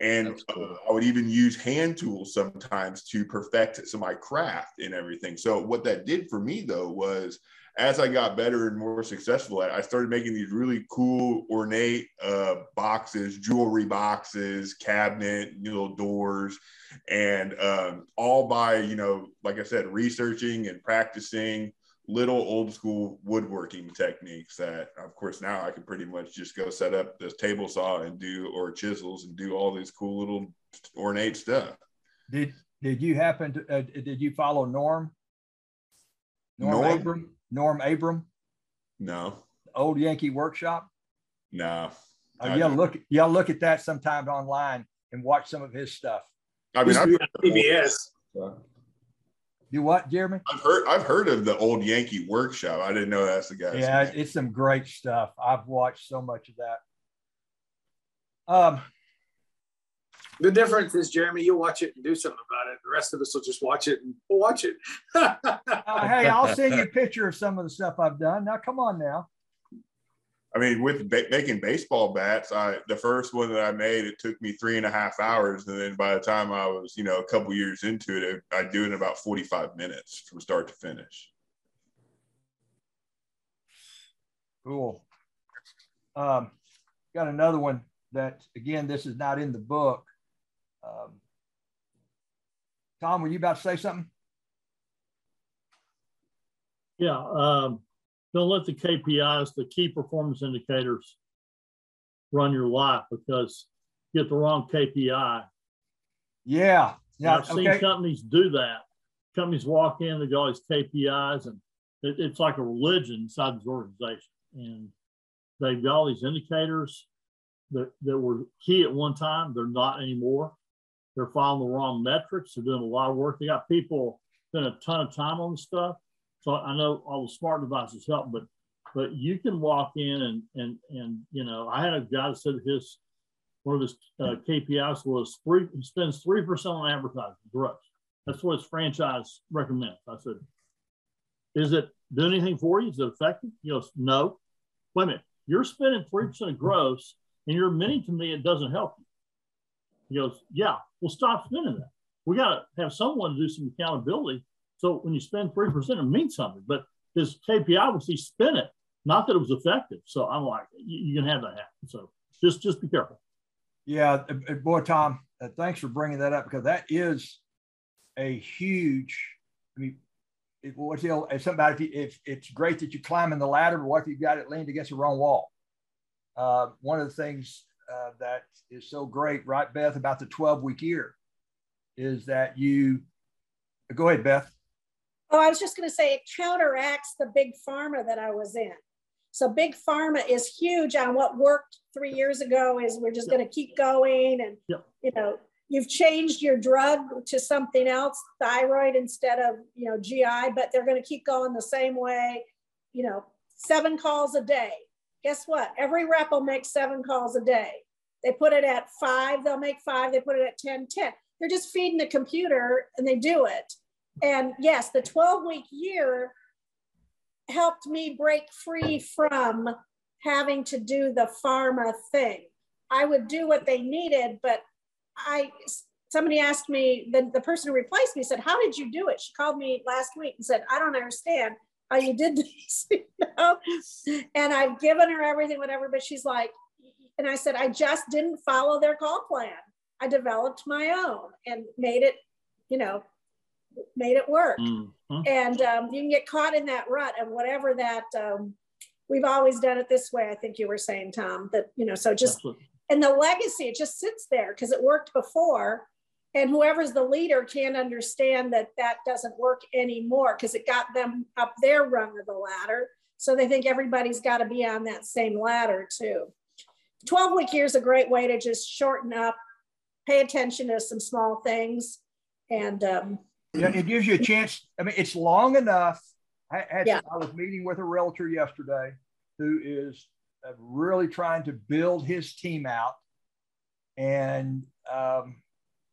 S7: And cool. uh, I would even use hand tools sometimes to perfect some of my craft and everything. So what that did for me though was as I got better and more successful at, I started making these really cool, ornate uh, boxes, jewelry boxes, cabinet, little doors, and um, all by you know, like I said, researching and practicing little old school woodworking techniques that of course now I can pretty much just go set up this table saw and do or chisels and do all these cool little ornate stuff.
S1: Did did you happen to uh, did you follow Norm? Norm, Norm Abram? Norm Abram?
S7: No.
S1: Old Yankee Workshop?
S7: No.
S1: Uh, yeah, look yeah, look at that sometime online and watch some of his stuff.
S6: I mean, I'm PBS.
S1: Do what, Jeremy?
S7: I've heard I've heard of the old Yankee Workshop. I didn't know that's the guy.
S1: Yeah, name. it's some great stuff. I've watched so much of that. Um,
S6: the difference is, Jeremy, you watch it and do something about it. The rest of us will just watch it and watch it. *laughs* uh,
S1: hey, I'll send you a picture of some of the stuff I've done. Now, come on now.
S7: I mean, with ba- making baseball bats, I the first one that I made, it took me three and a half hours, and then by the time I was, you know, a couple years into it, I do it in about forty five minutes from start to finish.
S1: Cool. Um, got another one that again, this is not in the book. Um, Tom, were you about to say something?
S5: Yeah. Um, don't let the KPIs, the key performance indicators, run your life because you get the wrong KPI.
S1: Yeah. Yeah.
S5: I've seen companies do that. Companies walk in, they got all these KPIs, and it, it's like a religion inside this organization. And they've got all these indicators that, that were key at one time, they're not anymore. They're following the wrong metrics. They're doing a lot of work. They got people spend a ton of time on stuff so I know all the smart devices help, but but you can walk in and and and you know I had a guy that said his one of his uh, KPIs was three he spends three percent on advertising gross. That's what his franchise recommends. I said, is it doing anything for you? Is it effective? He goes, no. Wait a minute, you're spending three percent of gross, and you're admitting to me it doesn't help you. He goes, yeah. Well, stop spending that. We got to have someone do some accountability so when you spend 3%, it means something. But his KPI was he spent it, not that it was effective. So I'm like, you, you can have that happen. So just just be careful.
S1: Yeah, uh, uh, boy, Tom, uh, thanks for bringing that up because that is a huge. I mean, it, what's the old, somebody if, if it's great that you climb in the ladder, but what if you got it leaned against the wrong wall? Uh, one of the things uh, that is so great, right, Beth, about the 12 week year is that you go ahead, Beth.
S4: Oh, I was just going to say it counteracts the big pharma that I was in. So big pharma is huge on what worked three years ago. Is we're just yep. going to keep going, and yep. you know, you've changed your drug to something else, thyroid instead of, you know, GI, but they're going to keep going the same way, you know, seven calls a day. Guess what? Every rep will make seven calls a day. They put it at five, they'll make five, they put it at 10, 10. They're just feeding the computer and they do it. And yes, the 12 week year helped me break free from having to do the pharma thing. I would do what they needed, but I somebody asked me, the, the person who replaced me said, How did you do it? She called me last week and said, I don't understand how you did *laughs* this. you know? And I've given her everything, whatever, but she's like, and I said, I just didn't follow their call plan. I developed my own and made it, you know, made it work. Mm-hmm. And um, you can get caught in that rut of whatever that um, we've always done it this way. I think you were saying, Tom, that, you know, so just, Absolutely. and the legacy, it just sits there because it worked before. And whoever's the leader can't understand that that doesn't work anymore because it got them up their rung of the ladder. So they think everybody's got to be on that same ladder too. 12 week year is a great way to just shorten up, pay attention to some small things. And um,
S1: yeah, it gives you a chance. I mean, it's long enough. I, had, yeah. I was meeting with a realtor yesterday who is uh, really trying to build his team out. And um,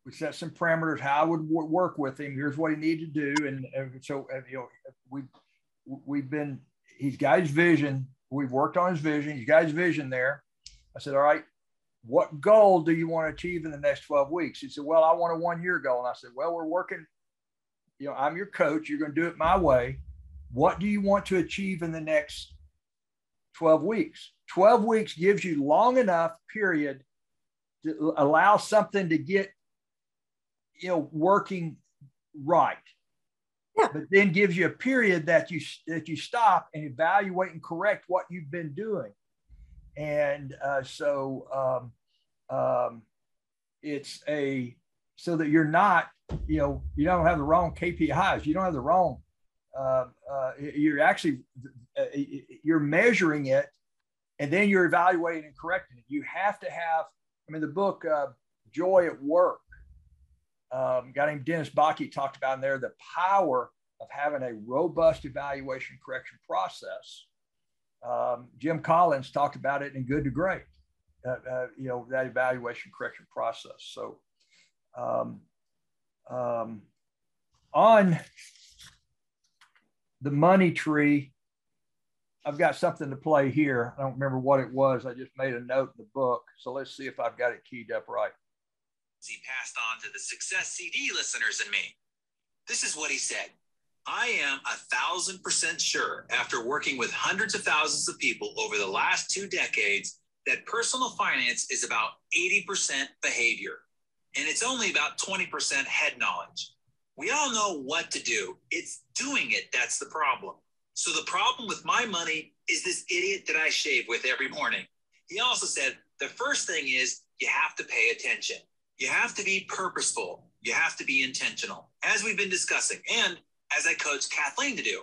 S1: we set some parameters how I would w- work with him. Here's what he needed to do. And, and so, uh, you know, we've we've been, he's got his vision. We've worked on his vision. He's got his vision there. I said, all right, what goal do you want to achieve in the next 12 weeks? He said, well, I want a one year goal. And I said, well, we're working, you know, I'm your coach. You're going to do it my way. What do you want to achieve in the next 12 weeks? 12 weeks gives you long enough period to allow something to get, you know, working right. Yeah. But then gives you a period that you that you stop and evaluate and correct what you've been doing and uh, so um, um, it's a so that you're not you know you don't have the wrong KPIs you don't have the wrong uh, uh, you're actually uh, you're measuring it and then you're evaluating and correcting it. You have to have I mean the book uh, Joy at Work um, guy named Dennis Bakke talked about in there the power of having a robust evaluation correction process. Um, Jim Collins talked about it in Good to Great, uh, uh, you know, that evaluation correction process. So um, um, on the money tree, I've got something to play here. I don't remember what it was. I just made a note in the book. So let's see if I've got it keyed up right.
S8: He passed on to the Success CD listeners and me. This is what he said. I am a thousand percent sure after working with hundreds of thousands of people over the last two decades that personal finance is about 80% behavior and it's only about 20% head knowledge. We all know what to do. It's doing it that's the problem. So the problem with my money is this idiot that I shave with every morning. He also said the first thing is you have to pay attention. You have to be purposeful. You have to be intentional, as we've been discussing. And as I coach Kathleen to do.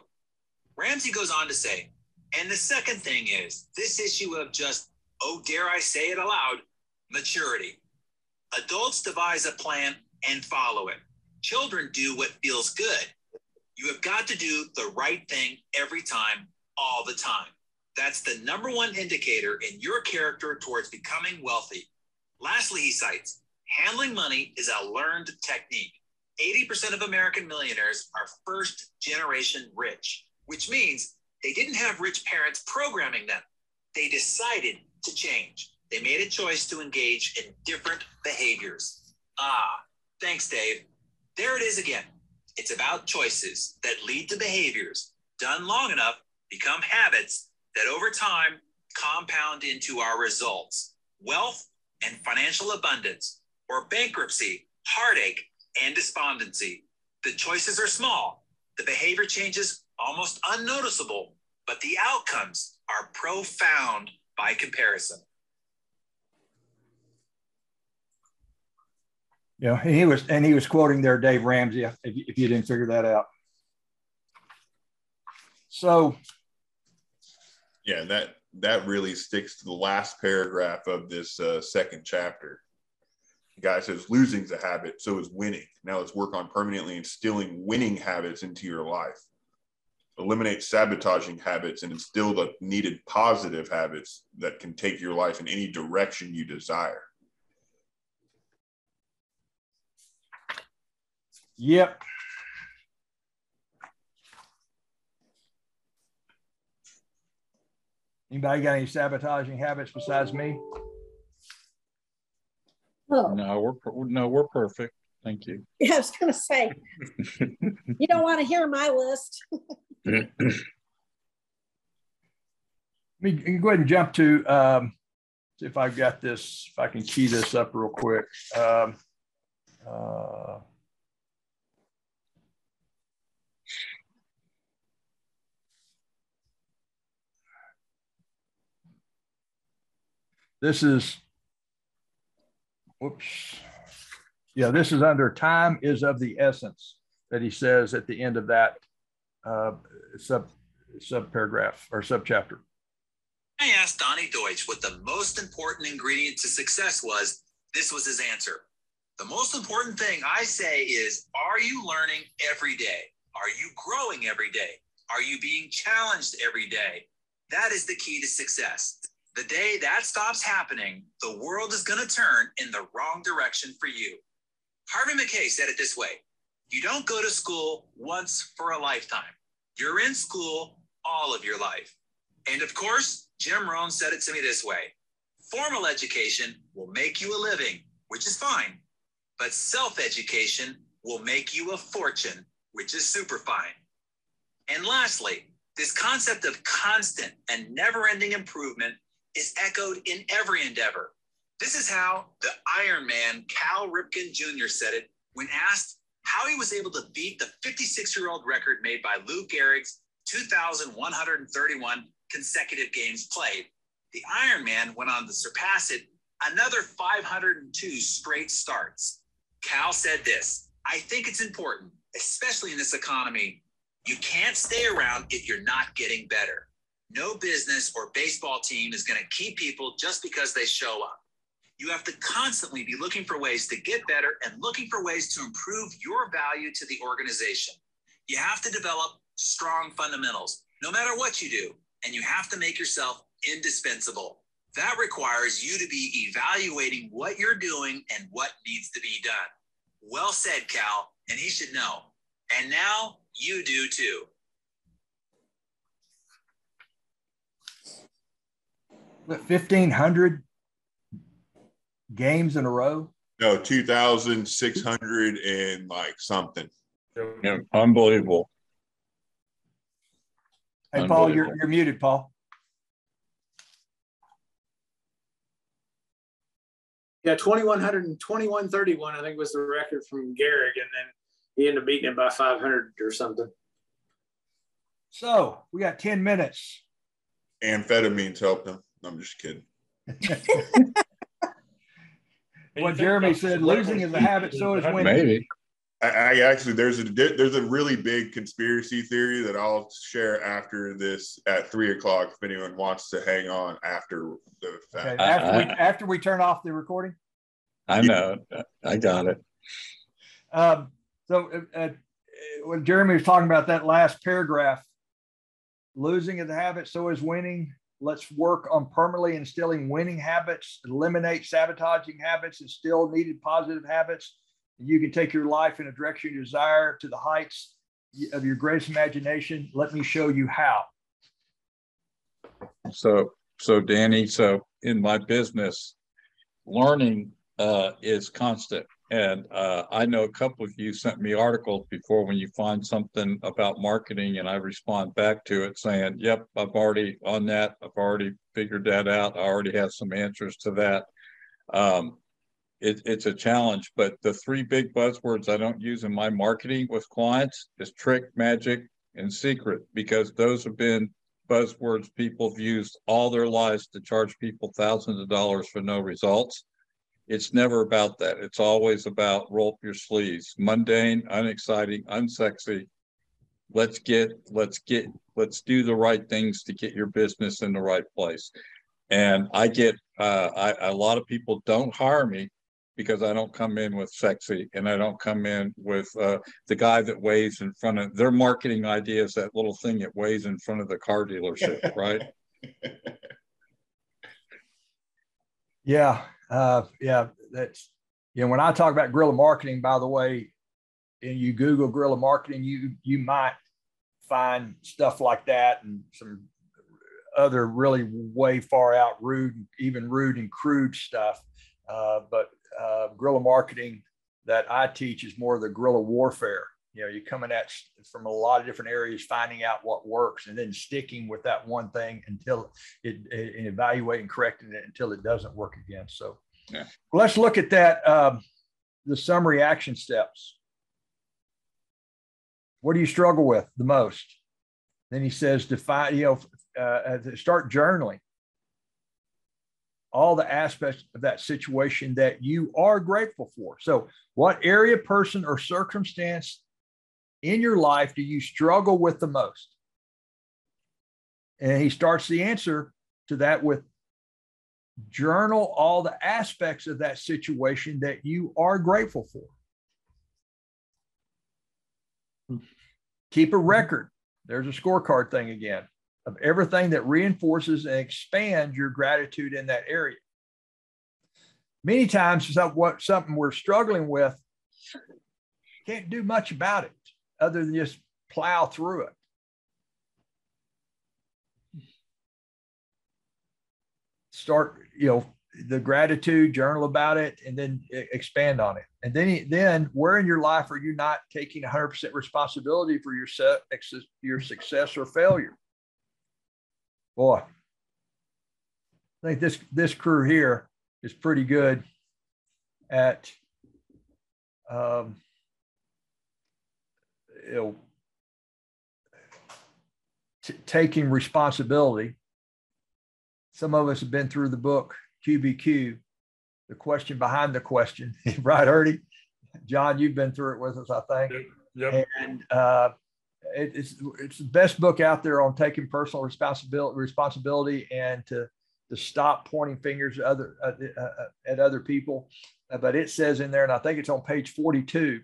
S8: Ramsey goes on to say, and the second thing is this issue of just, oh, dare I say it aloud, maturity. Adults devise a plan and follow it. Children do what feels good. You have got to do the right thing every time, all the time. That's the number one indicator in your character towards becoming wealthy. Lastly, he cites handling money is a learned technique. 80% of American millionaires are first generation rich, which means they didn't have rich parents programming them. They decided to change. They made a choice to engage in different behaviors. Ah, thanks, Dave. There it is again. It's about choices that lead to behaviors done long enough become habits that over time compound into our results wealth and financial abundance, or bankruptcy, heartache, and despondency. The choices are small, the behavior changes almost unnoticeable, but the outcomes are profound by comparison.
S1: Yeah, and he was and he was quoting there Dave Ramsey if, if you didn't figure that out. So
S7: yeah, that that really sticks to the last paragraph of this uh, second chapter guy says losing's a habit, so is winning. Now let's work on permanently instilling winning habits into your life. Eliminate sabotaging habits and instill the needed positive habits that can take your life in any direction you desire.
S1: Yep. Anybody got any sabotaging habits besides me?
S3: Oh. No, we're no, we're perfect. Thank you. *laughs*
S4: Yeah, I was gonna say you don't want to hear my list. *laughs*
S1: Let me go ahead and jump to um, see if I've got this, if I can key this up real quick. Um, uh, this is whoops. Yeah, this is under time is of the essence that he says at the end of that uh, sub sub paragraph or sub chapter.
S8: I asked Donny Deutsch what the most important ingredient to success was. This was his answer. The most important thing I say is Are you learning every day? Are you growing every day? Are you being challenged every day? That is the key to success. The day that stops happening, the world is going to turn in the wrong direction for you. Harvey Mackay said it this way You don't go to school once for a lifetime, you're in school all of your life. And of course, Jim Rohn said it to me this way Formal education will make you a living, which is fine, but self education will make you a fortune, which is super fine. And lastly, this concept of constant and never ending improvement is echoed in every endeavor. This is how the Iron Man Cal Ripken Jr. said it when asked how he was able to beat the 56 year old record made by Lou Gehrig's 2,131 consecutive games played. The Iron Man went on to surpass it another 502 straight starts. Cal said this I think it's important, especially in this economy. You can't stay around if you're not getting better. No business or baseball team is going to keep people just because they show up. You have to constantly be looking for ways to get better and looking for ways to improve your value to the organization. You have to develop strong fundamentals, no matter what you do, and you have to make yourself indispensable. That requires you to be evaluating what you're doing and what needs to be done. Well said, Cal, and he should know. And now you do too.
S1: 1,500 games in a row?
S7: No, 2,600 and like something.
S3: Yeah, unbelievable.
S1: Hey, Paul, you're, you're muted, Paul.
S6: Yeah, 2,100 and 2131, I think was the record from Gehrig. And then he ended up beating it by 500 or something.
S1: So we got 10 minutes.
S7: Amphetamines helped him. I'm just kidding. *laughs*
S1: what Jeremy said, losing is a habit, so is winning.
S3: Maybe.
S7: I, I, actually there's a there's a really big conspiracy theory that I'll share after this at three o'clock if anyone wants to hang on after the
S1: fact. Okay, after, we, after we turn off the recording.
S3: I know, I got it.
S1: Um, so uh, uh, when Jeremy was talking about that last paragraph, losing is a habit, so is winning. Let's work on permanently instilling winning habits, eliminate sabotaging habits, instill needed positive habits. And You can take your life in a direction you desire to the heights of your greatest imagination. Let me show you how.
S3: So, so Danny, so in my business, learning uh, is constant. And uh, I know a couple of you sent me articles before when you find something about marketing, and I respond back to it saying, Yep, I've already on that. I've already figured that out. I already have some answers to that. Um, it, it's a challenge, but the three big buzzwords I don't use in my marketing with clients is trick, magic, and secret, because those have been buzzwords people have used all their lives to charge people thousands of dollars for no results it's never about that. It's always about roll up your sleeves, mundane, unexciting, unsexy. Let's get, let's get, let's do the right things to get your business in the right place. And I get, uh, I, a lot of people don't hire me because I don't come in with sexy and I don't come in with uh, the guy that weighs in front of their marketing idea is that little thing that weighs in front of the car dealership, right? *laughs*
S1: Yeah, uh, yeah, that's you know when I talk about guerrilla marketing, by the way, and you Google guerrilla marketing, you you might find stuff like that and some other really way far out rude, even rude and crude stuff. Uh, but uh, guerrilla marketing that I teach is more of the guerrilla warfare. You know, you're coming at from a lot of different areas, finding out what works, and then sticking with that one thing until it, it and evaluating, correcting it until it doesn't work again. So, yeah. let's look at that. Um, the summary action steps. What do you struggle with the most? Then he says, define, you know, uh, start journaling all the aspects of that situation that you are grateful for. So, what area, person, or circumstance in your life do you struggle with the most? And he starts the answer to that with journal all the aspects of that situation that you are grateful for. Keep a mm-hmm. record. There's a scorecard thing again of everything that reinforces and expands your gratitude in that area. Many times, what something we're struggling with, can't do much about it other than just plow through it. Start, you know, the gratitude, journal about it, and then expand on it. And then, then where in your life are you not taking 100% responsibility for your, set, your success or failure? boy, I think this this crew here is pretty good at um, you know, t- taking responsibility. Some of us have been through the book QBQ, the question behind the question, *laughs* right, Ernie? John, you've been through it with us, I think.
S2: Yep. yep.
S1: And uh, it's it's the best book out there on taking personal responsibility responsibility and to to stop pointing fingers at other uh, uh, at other people. Uh, but it says in there, and I think it's on page 42,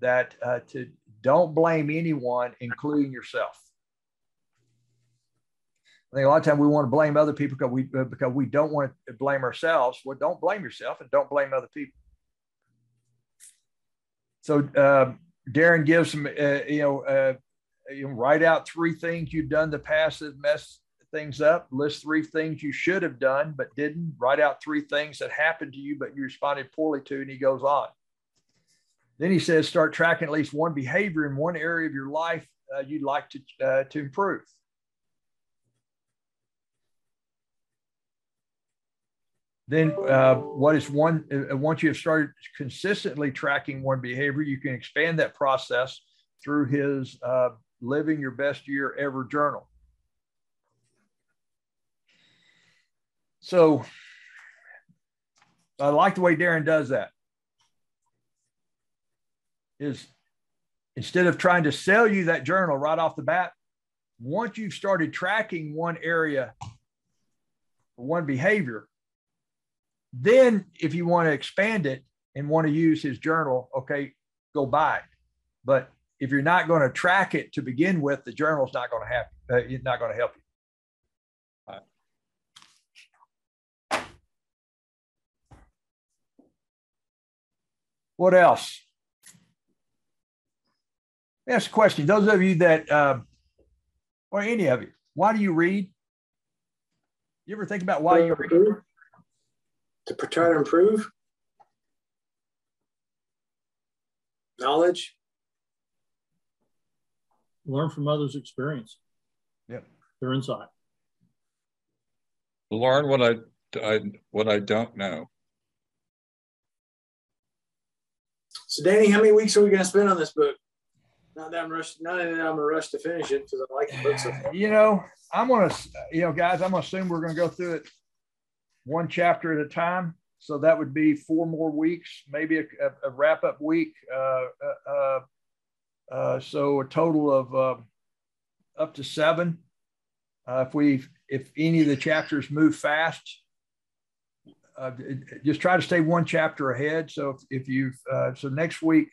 S1: that uh, to don't blame anyone, including yourself. I think a lot of times we want to blame other people because we uh, because we don't want to blame ourselves. Well, don't blame yourself and don't blame other people. So uh, Darren gives some, uh, you know, uh, you write out three things you've done the past that messed things up. List three things you should have done but didn't. Write out three things that happened to you but you responded poorly to, and he goes on. Then he says, start tracking at least one behavior in one area of your life uh, you'd like to uh, to improve. Then, uh, what is one? Uh, once you have started consistently tracking one behavior, you can expand that process through his uh, living your best year ever journal. So I like the way Darren does that. Is instead of trying to sell you that journal right off the bat, once you've started tracking one area one behavior, then if you want to expand it and want to use his journal, okay, go buy it. But if you're not going to track it to begin with, the journal's not going to have uh, it's not going to help you. What else? Ask a question. Those of you that, uh, or any of you, why do you read? You ever think about why you read?
S6: To try to improve knowledge
S5: learn from others' experience.
S1: Yep.
S5: Their insight.
S3: Learn what I, I what I don't know.
S6: So, Danny, how many weeks are we going to spend on this book? Not that I'm rushed. Not that I'm a rush to finish it because I like the book so far.
S1: You know, I'm gonna, you know, guys, I'm gonna assume we're gonna go through it one chapter at a time. So that would be four more weeks, maybe a, a, a wrap up week. Uh, uh, uh uh, so a total of uh, up to seven. Uh, if we, if any of the chapters move fast, uh, just try to stay one chapter ahead. So if, if you've, uh, so next week,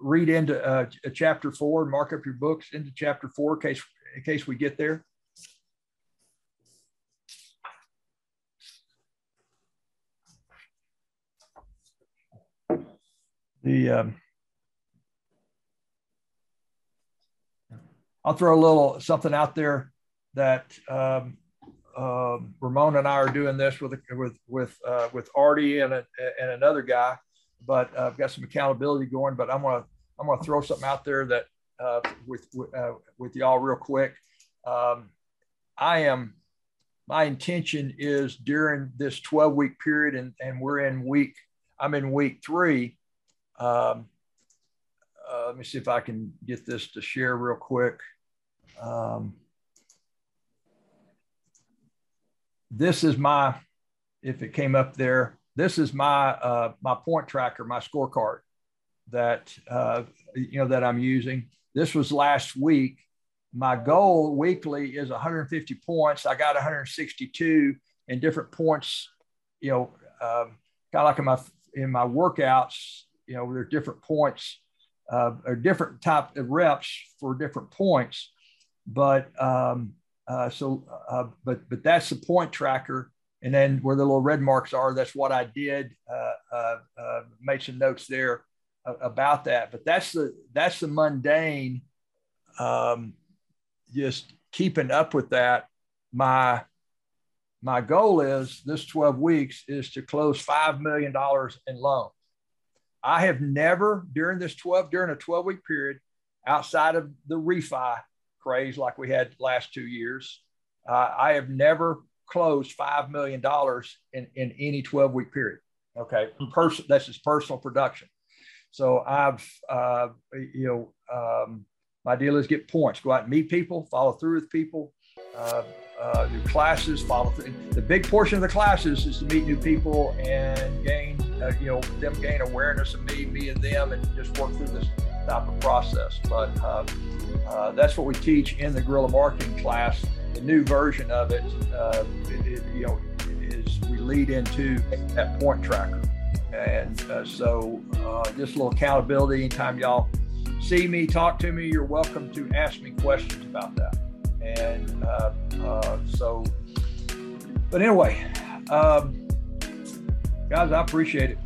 S1: read into uh, chapter four and mark up your books into chapter four in case, in case we get there. The, um, I'll throw a little something out there that um, uh, Ramon and I are doing this with with with uh, with Artie and a, and another guy, but uh, I've got some accountability going. But I'm gonna I'm gonna throw something out there that uh, with uh, with y'all real quick. Um, I am my intention is during this 12 week period, and and we're in week I'm in week three. Um, uh, let me see if I can get this to share real quick. Um, this is my, if it came up there, this is my uh, my point tracker, my scorecard that uh, you know that I'm using. This was last week. My goal weekly is 150 points. I got 162 in different points. You know, um, kind of like in my in my workouts. You know, there are different points uh, or different type of reps for different points. But um, uh, so, uh, but but that's the point tracker, and then where the little red marks are, that's what I did. Uh, uh, uh, made some notes there about that. But that's the that's the mundane. Um, just keeping up with that. My my goal is this 12 weeks is to close $5 million in loans. I have never during this 12, during a 12 week period, outside of the refi, craze like we had last two years. Uh, I have never closed $5 million in, in any 12 week period. Okay. Person, that's just personal production. So I've, uh, you know, um, my deal is get points, go out and meet people, follow through with people, uh, uh, do classes, follow through. The big portion of the classes is to meet new people and gain, uh, you know, them gain awareness of me, me and them, and just work through this type of process. But uh, uh, that's what we teach in the guerrilla marketing class. The new version of it, uh, it, it, you know, is we lead into that point tracker. And uh, so, uh, just a little accountability. Anytime y'all see me, talk to me, you're welcome to ask me questions about that. And uh, uh, so, but anyway, um, guys, I appreciate it.